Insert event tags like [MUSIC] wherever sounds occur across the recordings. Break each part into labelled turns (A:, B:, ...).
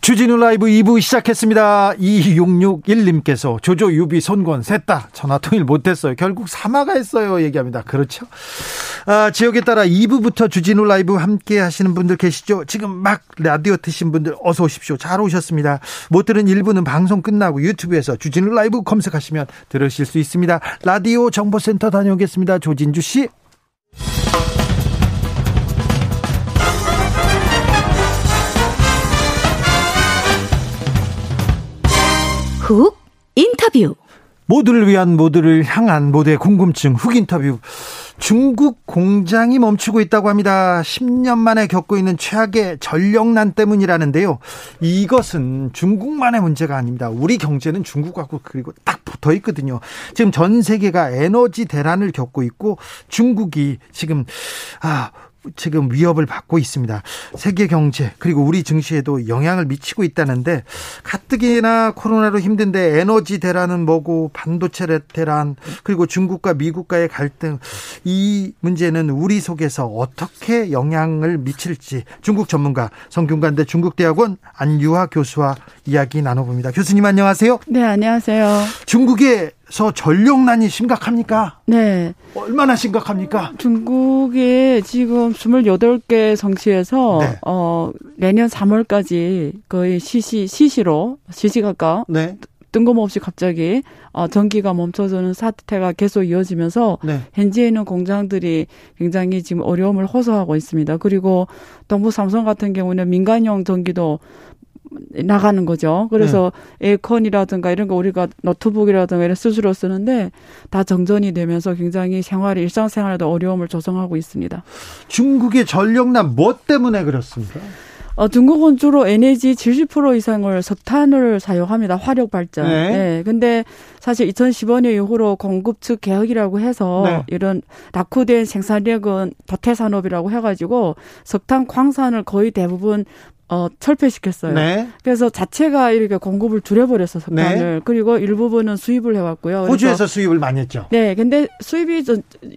A: 주진우 라이브 2부 시작했습니다. 2661님께서 조조, 유비, 손권 셋 다 전화 통일 못했어요. 결국 사마가 했어요. 얘기합니다. 그렇죠. 아, 지역에 따라 2부부터 주진우 라이브 함께 하시는 분들 계시죠? 지금 막 라디오 트신 분들 어서 오십시오. 잘 오셨습니다. 못 들은 1부는 방송 끝나고 유튜브에서 주진우 라이브 검색하시면 들으실 수 있습니다. 라디오 정보센터 다녀오겠습니다. 조진주 씨.
B: 훅 인터뷰.
A: 모두를 위한 모두를 향한 모두의 궁금증 훅 인터뷰. 중국 공장이 멈추고 있다고 합니다. 10년 만에 겪고 있는 최악의 전력난 때문이라는데요. 이것은 중국만의 문제가 아닙니다. 우리 경제는 중국하고 그리고 딱 붙어 있거든요. 지금 전 세계가 에너지 대란을 겪고 있고 중국이 지금 아 지금 위협을 받고 있습니다. 세계 경제 그리고 우리 증시에도 영향을 미치고 있다는데 가뜩이나 코로나로 힘든데 에너지 대란은 뭐고 반도체 대란 그리고 중국과 미국과의 갈등 이 문제는 우리 속에서 어떻게 영향을 미칠지 중국 전문가 성균관대 중국대학원 안유화 교수와 이야기 나눠봅니다. 교수님 안녕하세요.
C: 네 안녕하세요.
A: 중국의 서 전력난이 심각합니까?
C: 네.
A: 얼마나 심각합니까?
C: 중국에 지금 28개 성시에서 네. 어 내년 3월까지 거의 시시 시시로 시시가까 네. 뜬금없이 갑자기 어 전기가 멈춰서는 사태가 계속 이어지면서 네. 현지에 있는 공장들이 굉장히 지금 어려움을 호소하고 있습니다. 그리고 동부 삼성 같은 경우는 민간용 전기도 나가는 거죠. 그래서 네. 에어컨이라든가 이런 거 우리가 노트북이라든가 이런 스스로 쓰는데 다 정전이 되면서 굉장히 생활이 일상생활에도 어려움을 조성하고 있습니다.
A: 중국의 전력난 뭐 때문에 그렇습니까?
C: 어, 중국은 주로 에너지 70% 이상을 석탄을 사용합니다. 화력 발전. 네. 네. 근데 사실 2015년 이후로 공급 측 개혁이라고 해서 네. 이런 낙후된 생산력은 도태 산업이라고 해가지고 석탄 광산을 거의 대부분 어, 철폐시켰어요. 네. 그래서 자체가 이렇게 공급을 줄여버려서 석탄을 네. 그리고 일부분은 수입을 해왔고요.
A: 호주에서 수입을 많이 했죠.
C: 네, 근데 수입이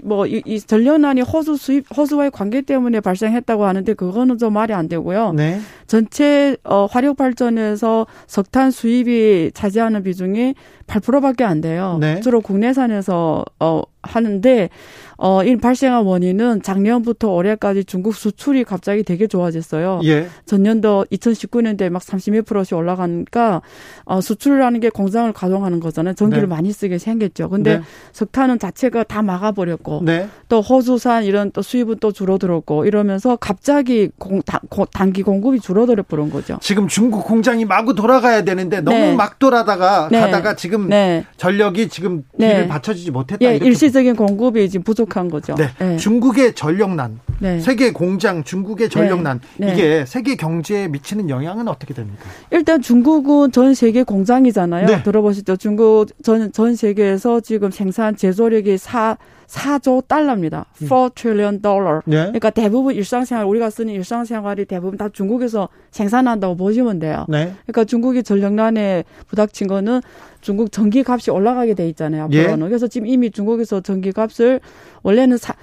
C: 뭐이 이 전력난이 호수 수입 호수와의 관계 때문에 발생했다고 하는데 그거는 좀 말이 안 되고요. 네. 전체 어, 화력 발전에서 석탄 수입이 차지하는 비중이 8%밖에 안 돼요. 네. 주로 국내산에서 어 하는데 어, 이 발생한 원인은 작년부터 올해까지 중국 수출이 갑자기 되게 좋아졌어요. 예. 전년도 2019년도에 막 30몇 프로씩 올라가니까 어, 수출이라는 게 공장을 가동하는 거잖아요. 전기를 네. 많이 쓰게 생겼죠. 근데 네. 석탄은 자체가 다 막아버렸고 네. 또 호수산 이런 또 수입은 또 줄어들었고 이러면서 갑자기 공, 다, 고, 단기 공급이 줄어들어 버린 거죠.
A: 지금 중국 공장이 마구 돌아가야 되는데 너무 네. 막 돌아다가 네. 가다가 지금 네. 전력이 지금 길을 받쳐주지 못했다.
C: 예, 일시적인 공급이 지금 부족 부족한 거죠. 네.
A: 네. 중국의 전력난, 네. 세계 공장 중국의 전력난 네. 네. 이게 세계 경제에 미치는 영향은 어떻게 됩니까?
C: 일단 중국은 전 세계 공장이잖아요. 네. 들어보시죠. 중국 전, 전 세계에서 지금 생산 제조력이 사 4조 달러입니다. 4 음. trillion dollar. 네. 그러니까 대부분 일상생활 우리가 쓰는 일상생활이 대부분 다 중국에서 생산한다고 보시면 돼요. 네. 그러니까 중국이 전력난에 부닥친 거는 중국 전기 값이 올라가게 돼 있잖아요. 앞으로는. 예. 그래서 지금 이미 중국에서 전기 값을 원래는 사,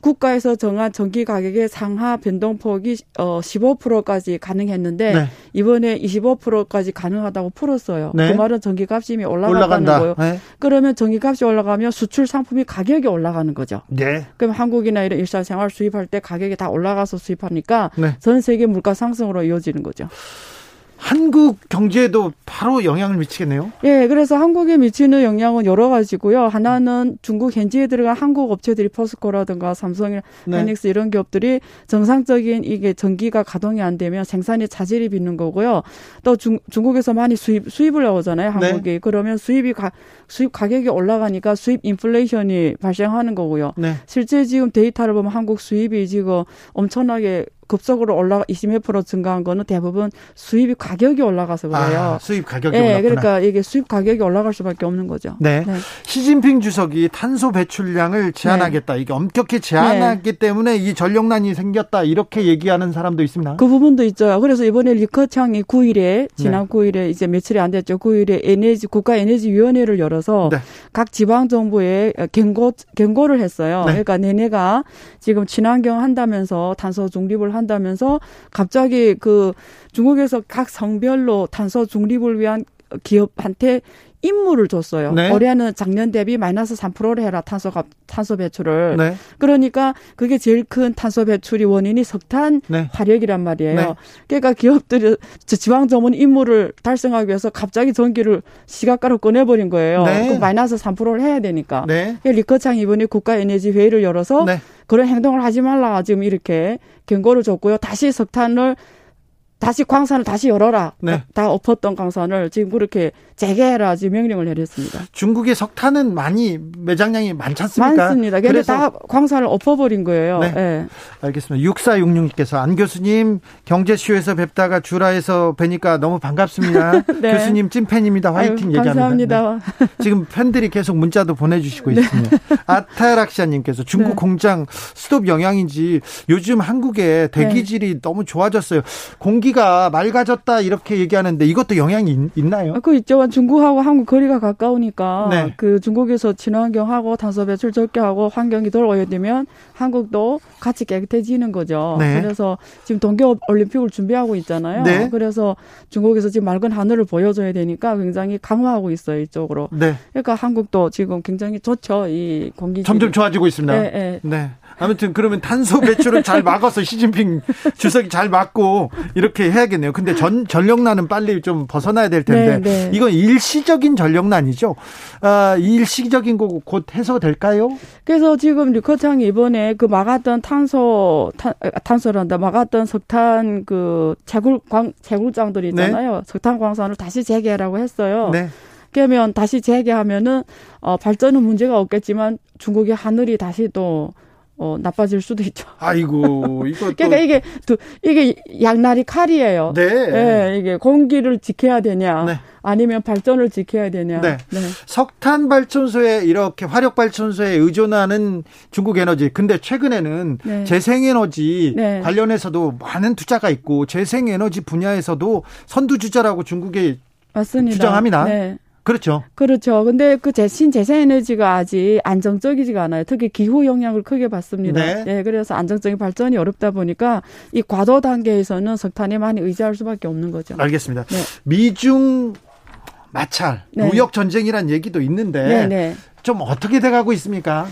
C: 국가에서 정한 전기 가격의 상하 변동폭이 어 15%까지 가능했는데 네. 이번에 25%까지 가능하다고 풀었어요. 네. 그 말은 전기 값이 이미 올라갔다는 거예요. 네. 그러면 전기 값이 올라가면 수출 상품이 가격이 올라가 는 거죠. 네. 그럼 한국이나 이런 일상생활 수입할 때 가격이 다 올라가서 수입하니까 네. 전 세계 물가 상승으로 이어지는 거죠.
A: 한국 경제에도 바로 영향을 미치겠네요.
C: 예, 그래서 한국에 미치는 영향은 여러 가지고요. 하나는 중국 현지에 들어간 한국 업체들이 포스코라든가 삼성, 네. 하닉스 이런 기업들이 정상적인 이게 전기가 가동이 안 되면 생산에 차질이 빚는 거고요. 또 중, 중국에서 많이 수입 수입을 나오잖아요. 한국이 네. 그러면 수입이 가, 수입 가격이 올라가니까 수입 인플레이션이 발생하는 거고요. 네. 실제 지금 데이터를 보면 한국 수입이 지금 엄청나게 급속으로 올라가 20몇% 증가한 거는 대부분 수입이 가격이 올라가서 그래요. 아,
A: 수입 가격이 네, 올랐구나.
C: 그러니까 이게 수입 가격이 올라갈 수밖에 없는 거죠.
A: 네. 네. 시진핑 주석이 탄소 배출량을 제한하겠다. 네. 이게 엄격히 제한하기 네. 때문에 이 전력난이 생겼다. 이렇게 얘기하는 사람도 있습니다.
C: 그 부분도 있죠. 그래서 이번에 리커창이 9일에 지난 네. 9일에 이제 며칠이 안 됐죠. 9일에 에너지 국가 에너지 위원회를 열어서 네. 각 지방 정부에 경고 경고를 했어요. 네. 그러니까 내내가 지금 친환경 한다면서 탄소 중립을 한 다면서 갑자기 그 중국에서 각 성별로 탄소 중립을 위한 기업한테 임무를 줬어요. 네. 올해는 작년 대비 마이너스 3%를 해라 탄소 탄소 배출을. 네. 그러니까 그게 제일 큰 탄소 배출이 원인이 석탄 네. 화력이란 말이에요. 네. 그러니까 기업들이 지방 전문 임무를 달성하기 위해서 갑자기 전기를 시각가로 꺼내버린 거예요. 네. 그 마이너스 3%를 해야 되니까. 네. 리커창 이번에 국가 에너지 회의를 열어서 네. 그런 행동을 하지 말라 지금 이렇게 경고를 줬고요. 다시 석탄을 다시 광산을 다시 열어라. 네. 다 엎었던 광산을 지금 그렇게 재개해라 지금 명령을 내렸습니다.
A: 중국의 석탄은 많이 매장량이 많지 않습니까?
C: 많습니다. 그래서 다 광산을 엎어버린 거예요. 네. 네.
A: 알겠습니다. 6466께서 안 교수님 경제쇼에서 뵙다가 주라에서 뵈니까 너무 반갑습니다. [LAUGHS] 네. 교수님 찐팬입니다. 화이팅 아유, 얘기합니다. 감사합니다. 네. 지금 팬들이 계속 문자도 보내주시고 [LAUGHS] 네. 있습니다. 아타락샤님께서 중국 네. 공장 스톱 영향인지 요즘 한국의 대기질이 너무 좋아졌어요. 공기 공기가 맑아졌다 이렇게 얘기하는데 이것도 영향이 있, 나요
C: 그 있죠. 중국하고 한국 거리가 가까우니까 네. 그 중국에서 친환경하고 탄소 배출 적게 하고 환경이 덜 오염되면 한국도 같이 깨끗해지는 거죠. 네. 그래서 지금 동계 올림픽을 준비하고 있잖아요. 네. 그래서 중국에서 지금 맑은 하늘을 보여줘야 되니까 굉장히 강화하고 있어요 이쪽으로. 네. 그러니까 한국도 지금 굉장히 좋죠 이 공기.
A: 점점 좋아지고 있습니다. 네. 아무튼 그러면 탄소 배출을 잘 막아서 시진핑 주석이 잘 막고 이렇게 해야겠네요. 근데 전 전력난은 빨리 좀 벗어나야 될 텐데 네, 네. 이건 일시적인 전력난이죠. 아, 일시적인 거고 곧 해소될까요?
C: 그래서 지금 리커창이 이번에 그 막았던 탄소 탄, 탄소란다 막았던 석탄 그 채굴 광 채굴장들 있잖아요. 네. 석탄 광산을 다시 재개하라고 했어요. 네. 그러면 다시 재개하면은 어 발전은 문제가 없겠지만 중국의 하늘이 다시 또 어, 나빠질 수도 있죠.
A: 아이고, 이거 [LAUGHS]
C: 그러니까 이게 또 이게 양날이 칼이에요. 네. 네. 이게 공기를 지켜야 되냐, 네. 아니면 발전을 지켜야 되냐. 네. 네.
A: 석탄 발전소에 이렇게 화력 발전소에 의존하는 중국 에너지. 근데 최근에는 네. 재생에너지 네. 관련해서도 많은 투자가 있고 재생에너지 분야에서도 선두주자라고 중국이 맞습니다. 주장합니다. 네. 그렇죠.
C: 그렇죠. 근데 그 재신 재생 에너지가 아직 안정적이지가 않아요. 특히 기후 영향을 크게 받습니다. 네. 네. 그래서 안정적인 발전이 어렵다 보니까 이 과도 단계에서는 석탄에 많이 의지할 수밖에 없는 거죠.
A: 알겠습니다. 네. 미중 마찰, 네. 무역 전쟁이란 얘기도 있는데 네, 네. 좀 어떻게 돼가고 있습니까?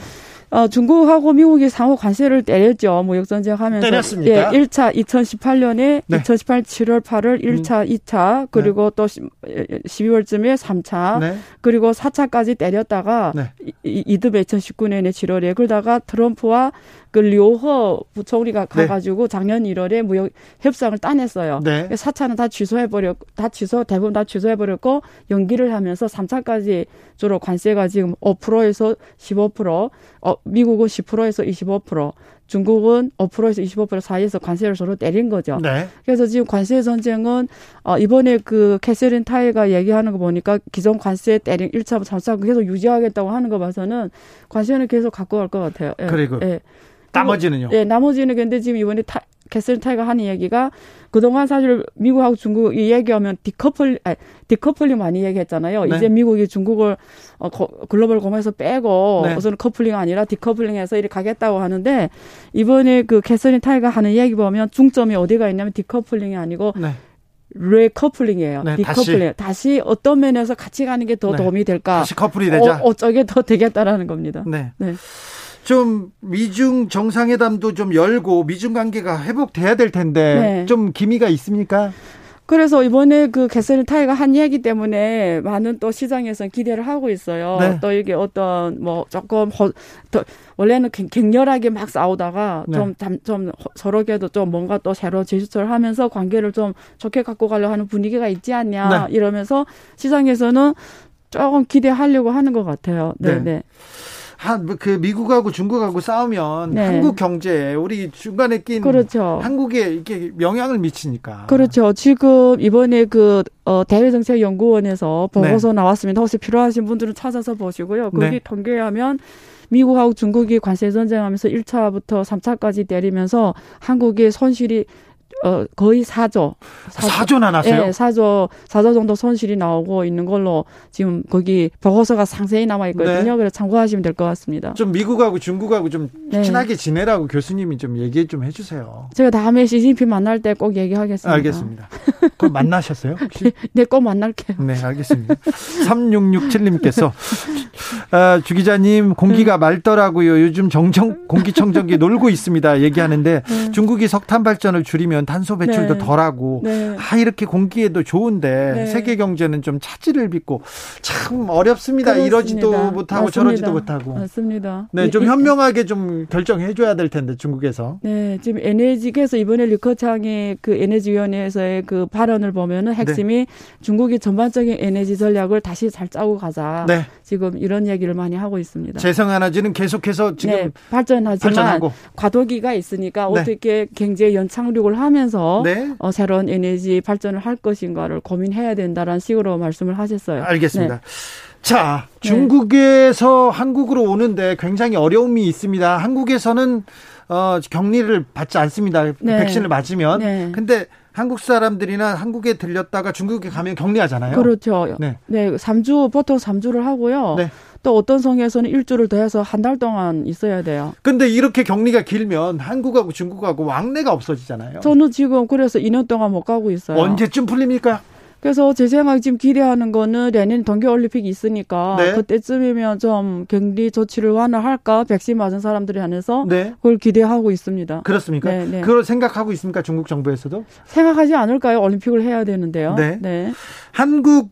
C: 어, 중국하고 미국이 상호 관세를 때렸죠. 무역 전쟁 하면서.
A: 때렸습니까?
C: 예, 1차 2018년에 네. 2018 7월 8월 1차, 음. 2차 그리고 네. 또 12월쯤에 3차 네. 그리고 4차까지 때렸다가 네. 이, 이듬해 2019년에 7월에 그러다가 트럼프와 그 료허 부총리가 네. 가가지고 작년 1월에 무역 협상을 따냈어요. 네. 4차는 다 취소해버렸, 다 취소, 대부분 다 취소해버렸고 연기를 하면서 3차까지 주로 관세가 지금 5%에서 15%, 어, 미국은 10%에서 25%, 중국은 5%에서 25% 사이에서 관세를 서로 때린 거죠. 네. 그래서 지금 관세 전쟁은 어 이번에 그 캐서린 타이가 얘기하는 거 보니까 기존 관세 때린 1차, 3차 계속 유지하겠다고 하는 거 봐서는 관세는 계속 갖고 갈 것 같아요.
A: 예. 그리고 예. 나머지는요?
C: 네, 나머지는 근데 지금 이번에 타, 캐서린 타이가 하는 얘기가 그동안 사실 미국하고 중국 이 얘기하면 decouple, 아니, 디커플링 많이 얘기했잖아요. 네. 이제 미국이 중국을 어, 거, 글로벌 공급망에서 빼고 네. 우선 커플링 아니라 decoupling해서 이렇게 가겠다고 하는데 이번에 그 캐서린 타이가 하는 얘기 보면 중점이 어디가 있냐면 decoupling이 아니고 네. recoupling이에요. 네, recoupling. 다시. 다시. 어떤 면에서 같이 가는 게 더 네. 도움이 될까?
A: 다시 커플이 되자.
C: 어, 어쩌게 더 되겠다라는 겁니다.
A: 네. 네. 좀 미중 정상회담도 좀 열고 미중 관계가 회복돼야 될 텐데 네. 좀 기미가 있습니까?
C: 그래서 이번에 그 개선을 타이가 한 이야기 때문에 많은 또 시장에서 기대를 하고 있어요. 네. 또 이게 어떤 뭐 조금 허, 더, 원래는 갱렬하게 막 싸우다가 네. 좀, 좀 서로에게도 좀 뭔가 또 새로 제스처를 하면서 관계를 좀 좋게 갖고 가려 하는 분위기가 있지 않냐 네. 이러면서 시장에서는 조금 기대하려고 하는 것 같아요. 네, 네. 네.
A: 한그 미국하고 중국하고 싸우면 네. 한국 경제 우리 중간에 낀 그렇죠. 한국에 이게 영향을 미치니까.
C: 그렇죠. 지금 이번에 그 어, 대외정책연구원에서 보고서 네. 나왔습니다. 혹시 필요하신 분들은 찾아서 보시고요. 거기 네. 통계하면 미국하고 중국이 관세 전쟁하면서 1차부터 3차까지 때리면서 한국의 손실이 어, 거의 4조.
A: 4조, 나 났어요?
C: 네, 4조, 4조 정도 손실이 나오고 있는 걸로 지금 거기 보고서가 상세히 남아 있거든요. 네. 그래서 참고하시면 될 것 같습니다.
A: 좀 미국하고 중국하고 좀 네. 친하게 지내라고 교수님이 좀 얘기 좀 해주세요.
C: 제가 다음에 시진핑 만날 때 꼭 얘기하겠습니다.
A: 알겠습니다. 그럼 만나셨어요?
C: 혹시? [LAUGHS] 네, 꼭 만날게요.
A: 네, 알겠습니다. 3667님께서 아, 주 기자님 공기가 네. 맑더라고요. 요즘 정정 공기청정기 놀고 있습니다. 얘기하는데 네. 중국이 석탄 발전을 줄이면 탄소 배출도 네. 덜하고 네. 아 이렇게 공기에도 좋은데 네. 세계 경제는 좀 차질을 빚고 참 어렵습니다. 그렇습니다. 이러지도 못하고 맞습니다. 저러지도 못하고.
C: 맞습니다.
A: 네, 좀 현명하게 좀 결정해 줘야 될 텐데 중국에서.
C: 네, 지금 에너지계에서 이번에 리커창의 그 에너지 위원회에서의 그 발언을 보면은 핵심이 네. 중국이 전반적인 에너지 전략을 다시 잘 짜고 가자. 네. 지금 이런 얘기를 많이 하고 있습니다.
A: 재생 에너지는 계속해서 지금 네,
C: 발전하지만 발전하고. 과도기가 있으니까 네. 어떻게 경제 연착륙을 하면 서 네. 어, 새로운 에너지 발전을 할 것인가를 고민해야 된다라는 식으로 말씀을 하셨어요.
A: 알겠습니다. 네. 자, 중국에서 한국으로 오는데 굉장히 어려움이 있습니다. 한국에서는 어, 격리를 받지 않습니다. 네. 백신을 맞으면. 네. 근데 한국 사람들이나 한국에 들렸다가 중국에 가면 격리하잖아요.
C: 그렇죠. 네. 네. 3주, 보통 3주를 하고요. 네. 또 어떤 성에서는 일주를 더 해서 한 달 동안 있어야 돼요.
A: 근데 이렇게 격리가 길면 한국하고 중국하고 왕래가 없어지잖아요.
C: 저는 지금 그래서 2년 동안 못 가고 있어요.
A: 언제쯤 풀립니까?
C: 그래서 제 생각에 지금 기대하는 거는 내년 동계올림픽이 있으니까 네. 그때쯤이면 좀 격리 조치를 완화할까 백신 맞은 사람들이 안에서 네. 그걸 기대하고 있습니다.
A: 그렇습니까? 네, 네. 그걸 생각하고 있습니까? 중국 정부에서도?
C: 생각하지 않을까요? 올림픽을 해야 되는데요.
A: 네. 네. 한국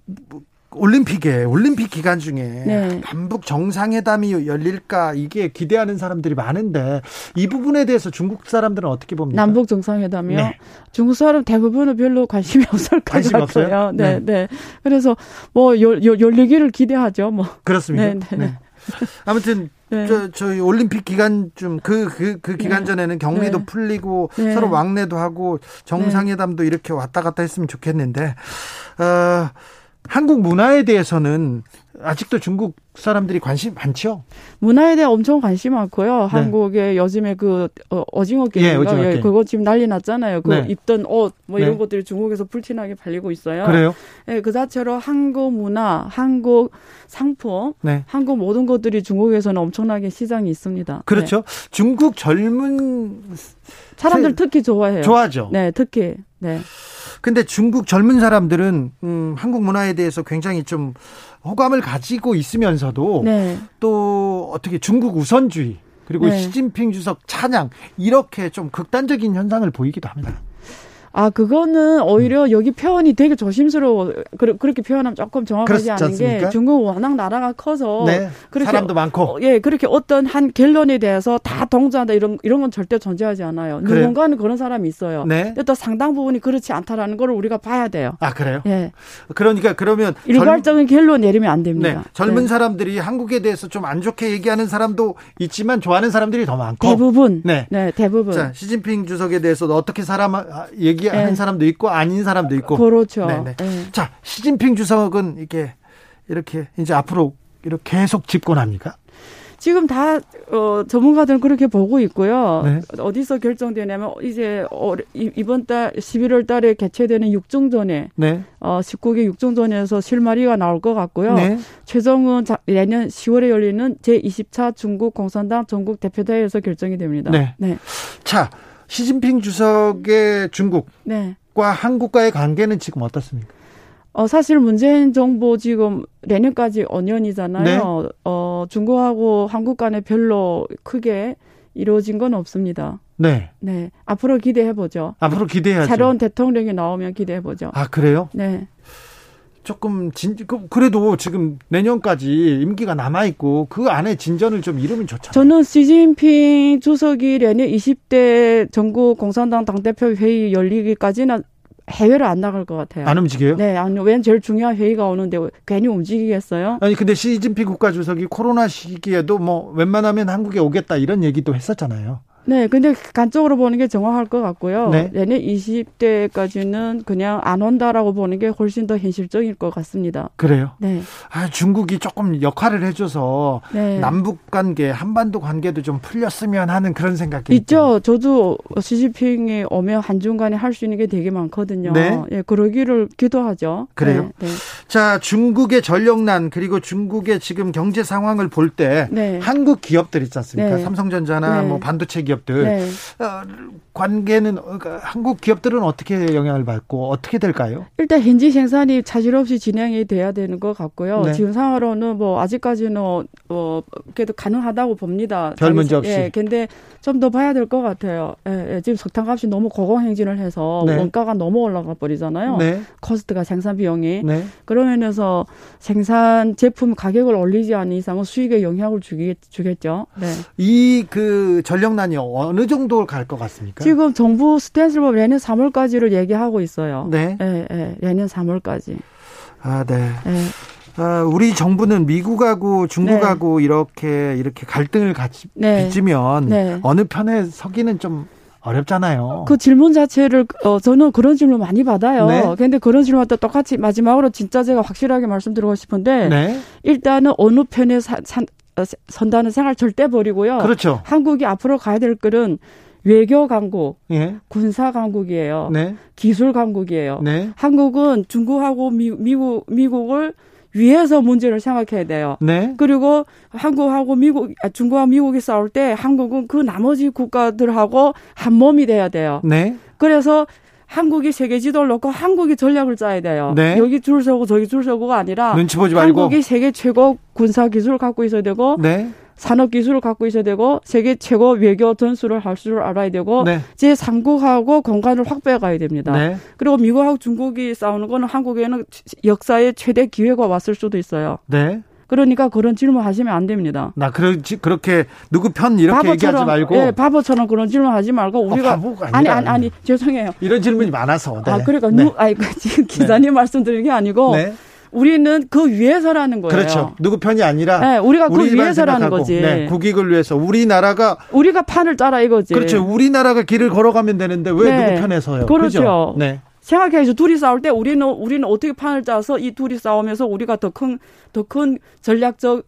A: 올림픽에 올림픽 기간 중에 네. 남북 정상회담이 열릴까 이게 기대하는 사람들이 많은데 이 부분에 대해서 중국 사람들은 어떻게 봅니까?
C: 남북 정상회담이요? 네. 중국 사람 대부분은 별로 관심이 [LAUGHS] 없을 것 관심 같아요. 없어요? 네, 네, 네. 그래서 뭐 열, 열리기를 기대하죠. 뭐
A: 그렇습니다. 네, 네. 네. 아무튼 [LAUGHS] 네. 저 저희 올림픽 기간 좀 그 그그 그 기간 네. 전에는 격리도 네. 풀리고 네. 서로 왕래도 하고 정상회담도 이렇게 왔다 갔다 했으면 좋겠는데 어 한국 문화에 대해서는 아직도 중국 사람들이 관심 많죠?
C: 문화에 대해 엄청 관심 많고요. 네. 한국의 요즘에 그 어, 징어 게임, 예, 예, 그거 지금 난리 났잖아요. 그 네. 입던 옷 뭐 이런 네. 것들이 중국에서 불티나게 팔리고 있어요.
A: 그래요?
C: 예, 그 자체로 한국 문화, 한국 상품, 네. 한국 모든 것들이 중국에서는 엄청나게 시장이 있습니다.
A: 그렇죠. 네. 중국 젊은
C: 사람들 특히 좋아해요.
A: 좋아하죠.
C: 네, 특히. 네.
A: 근데 중국 젊은 사람들은 음, 한국 문화에 대해서 굉장히 좀 호감을 가지고 있으면서도 네. 또 어떻게 중국 우선주의 그리고 네. 시진핑 주석 찬양 이렇게 좀 극단적인 현상을 보이기도 합니다.
C: 아, 그거는 오히려 음. 여기 표현이 되게 조심스러워. 그, 렇게 표현하면 조금 정확하지 않은? 게 중국 워낙 나라가 커서
A: 네, 그렇게 사람도 많고
C: 어, 예, 그렇게 어떤 한 결론에 대해서 다 동조한다 이런 이런 건 절대 존재하지 않아요. 그래요? 누군가는 그런 사람이 있어요. 네. 근데 또 상당 부분이 그렇지 않다라는 걸 우리가 봐야 돼요.
A: 아, 그래요? 예. 그러니까 그러면
C: 일괄적인 젊... 결론 내리면 안 됩니다.
A: 네. 젊은 네. 사람들이 한국에 대해서 좀 안 좋게 얘기하는 사람도 있지만 좋아하는 사람들이 더 많고
C: 대부분 네, 네 대부분.
A: 자, 시진핑 주석에 대해서 어떻게 사람 아, 얘기 얘기하는 네. 사람도 있고 아닌 사람도 있고.
C: 그렇죠. 네네. 네.
A: 자, 시진핑 주석은 이게 이렇게 이제 앞으로 이렇게 계속 집권합니까?
C: 지금 다 어, 전문가들은 그렇게 보고 있고요. 네. 어디서 결정되냐면 이제 어, 이번 달 11월 달에 개최되는 육중전에 네. 어, 19개 육중전에서 실마리가 나올 것 같고요. 네. 최종은 자, 내년 10월에 열리는 제20차 중국 공산당 전국 대표대회에서 결정이 됩니다.
A: 네. 네. 자, 시진핑 주석의 중국과 네. 한국과의 관계는 지금 어떻습니까?
C: 어, 사실 문재인 정부 지금 내년까지 5년이잖아요. 네. 어, 중국하고 한국 간에 별로 크게 이루어진 건 없습니다.
A: 네.
C: 네. 앞으로 기대해 보죠.
A: 앞으로 기대해야죠.
C: 새로운 대통령이 나오면 기대해 보죠.
A: 아, 그래요?
C: 네.
A: 조금 진 그, 그래도 지금 내년까지 임기가 남아 있고 그 안에 진전을 좀 이루면 좋잖아요.
C: 저는 시진핑 주석이 내년 20대 전국 공산당 당대표 회의 열리기까지는 해외를 안 나갈 것 같아요.
A: 안 움직여요?
C: 네, 아니, 왜 제일 중요한 회의가 오는데 괜히 움직이겠어요?
A: 아니, 근데 시진핑 국가주석이 코로나 시기에도 뭐 웬만하면 한국에 오겠다 이런 얘기도 했었잖아요.
C: 네, 근데 간쪽으로 보는 게 정확할 것 같고요. 네. 내년 20대까지는 그냥 안 온다라고 보는 게 훨씬 더 현실적일 것 같습니다.
A: 그래요?
C: 네.
A: 아, 중국이 조금 역할을 해줘서 네. 남북 관계, 한반도 관계도 좀 풀렸으면 하는 그런 생각이
C: 있죠. 저도 시진핑이 오면 한중 간에 할 수 있는 게 되게 많거든요. 네. 예, 그러기를 기도하죠.
A: 그래요? 네, 네. 자, 중국의 전력난 그리고 중국의 지금 경제 상황을 볼때 네. 한국 기업들 있지 않습니까? 네. 삼성전자나 뭐 반도체 기업 기업들 네. 어, 관계는 그러니까 한국 기업들은 어떻게 영향을 받고 어떻게 될까요?
C: 일단 현지 생산이 차질 없이 진행이 돼야 되는 것 같고요. 네. 지금 상황으로는 뭐 아직까지는 어 그래도 가능하다고 봅니다.
A: 별 문제 없이.
C: 예, 근데 좀 더 봐야 될 것 같아요. 예, 예, 지금 석탄 값이 너무 고공행진을 해서 네. 원가가 너무 올라가 버리잖아요. 네. 코스트가 생산 비용이 네. 그런 면에서 생산 제품 가격을 올리지 않는 이상은 수익에 영향을 주기, 주겠죠. 네.
A: 이그 전력난이 어느 정도 갈 것 같습니까?
C: 지금 정부 스탠스법 내년 3월까지를 얘기하고 있어요. 네. 예, 예, 내년 3월까지.
A: 아, 네. 예. 아, 우리 정부는 미국하고 중국하고 네. 이렇게 이렇게 갈등을 같이 네. 빚으면 네. 어느 편에 서기는 좀 어렵잖아요.
C: 그 질문 자체를 어 저는 그런 질문 많이 받아요. 네. 근데 그런 질문도 똑같이 마지막으로 진짜 제가 확실하게 말씀드리고 싶은데 네. 일단은 어느 편에 사, 산, 어, 선다는 생활 절대 버리고요.
A: 그렇죠.
C: 한국이 앞으로 가야 될 길은 외교 강국, 예. 군사 강국이에요. 네. 기술 강국이에요. 네. 한국은 중국하고 미, 미국 미국을 위해서 문제를 생각해야 돼요. 네. 그리고 한국하고 미국, 아, 중국하고 미국이 싸울 때 한국은 그 나머지 국가들하고 한 몸이 돼야 돼요. 네. 그래서 한국이 세계 지도를 놓고 한국이 전략을 짜야 돼요. 네. 여기 줄 서고 저기 줄 서고가 아니라
A: 눈치 보지 말고
C: 한국이 세계 최고 군사 기술을 갖고 있어야 되고 네. 산업 기술을 갖고 있어야 되고 세계 최고 외교 전술을 할 줄 알아야 되고 네. 제 상국하고 공간을 확보해 가야 됩니다. 네. 그리고 미국하고 중국이 싸우는 거는 한국에는 역사의 최대 기회가 왔을 수도 있어요. 네. 그러니까 그런 질문 하시면 안 됩니다.
A: 나 그렇지 그렇게 누구 편 이렇게 얘기하지 말고.
C: 예, 바보처럼 그런 질문 하지 말고 어, 우리가
A: 어,
C: 아니 아니 아니 죄송해요.
A: 이런 질문이 많아서.
C: 네. 아 그러니까 네. 누 아니 그 지금 기자님 네. 말씀드리는 게 아니고 네. 우리는 그 위해서라는 거예요.
A: 그렇죠. 누구 편이 아니라
C: 네, 우리가 그 위해서라는 거지.
A: 네, 국익을 위해서 우리나라가
C: 우리가 판을 짜라 이거지.
A: 그렇죠. 우리나라가 길을 걸어가면 되는데 왜 네. 누구 편에서요?
C: 그렇죠. 그렇죠? 네. 생각해야죠. 둘이 싸울 때 우리는 우리는 어떻게 판을 짜서 이 둘이 싸우면서 우리가 더 큰 더 큰 전략적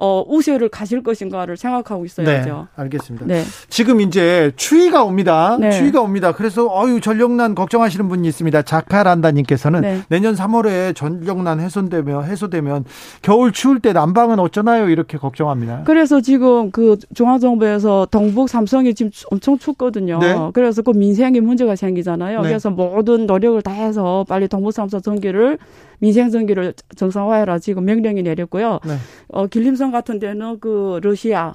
C: 어, 우세를 가질 것인가를 생각하고 있어야죠.
A: 네, 알겠습니다. 네. 지금 이제 추위가 옵니다. 네. 추위가 옵니다. 그래서 어유 전력난 걱정하시는 분이 있습니다. 자카란다님께서는 네. 내년 3월에 전력난 해소되면 해소되면 겨울 추울 때 난방은 어쩌나요? 이렇게 걱정합니다.
C: 그래서 지금 그 중앙정부에서 동북 삼성이 지금 엄청 춥거든요. 네. 그래서 그 민생에 문제가 생기잖아요. 네. 그래서 모든 노력을 다해서 빨리 동북 삼성 전기를 민생 전기를 정상화해라 지금 명령이 내렸고요. 네. 어, 길림성 같은 데는 그 러시아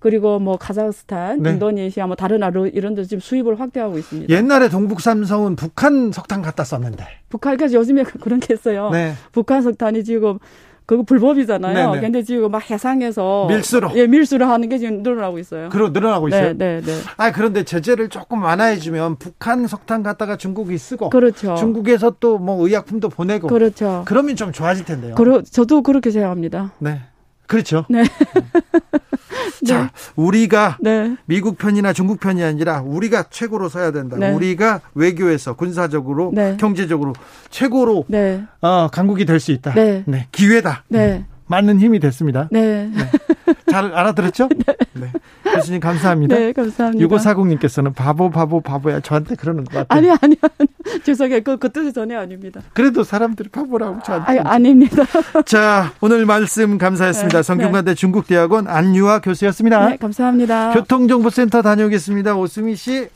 C: 그리고 뭐 카자흐스탄, 네. 인도네시아 뭐 다른 나라 이런 데 지금 수입을 확대하고 있습니다.
A: 옛날에 동북 삼성은 북한 석탄 갖다 썼는데.
C: 북한 그래서 요즘에 그런 게 있어요. 네. 북한 석탄이 지금 그거 불법이잖아요. 네네. 근데 지금 막 해상에서
A: 밀수로
C: 예 밀수로 하는 게 지금 늘어나고 있어요.
A: 그러 늘어나고 있어요.
C: 네, 네, 네.
A: 아 그런데 제재를 조금 완화해주면 북한 석탄 갖다가 중국이 쓰고,
C: 그렇죠.
A: 중국에서 또 뭐 의약품도 보내고,
C: 그렇죠.
A: 그러면 좀 좋아질 텐데요.
C: 그러, 저도 그렇게 생각합니다.
A: 네. 그렇죠.
C: 네. [LAUGHS]
A: 자, 네. 우리가 네. 미국 편이나 중국 편이 아니라 우리가 최고로 서야 된다. 네. 우리가 외교에서 군사적으로 네. 경제적으로 최고로 네. 어, 강국이 될 수 있다. 네. 기회다. 네. 많은 힘이 됐습니다.
C: 네. [LAUGHS]
A: 잘 알아들었죠? [LAUGHS] 네. 교수님 감사합니다.
C: 네, 감사합니다.
A: 6540님께서는 바보 바보 바보야 저한테 그러는 것 같아요.
C: 아니 아니 아니. [LAUGHS] 죄송해요. 그, 그 뜻이 전혀 아닙니다.
A: 그래도 사람들이 바보라고 저한테.
C: 아, 아닙니다. [LAUGHS]
A: 자, 오늘 말씀 감사했습니다. 네, 성균관대 네. 중국대학원 안유아 교수였습니다.
C: 네, 감사합니다.
A: 교통정보센터 다녀오겠습니다. 오수미 씨.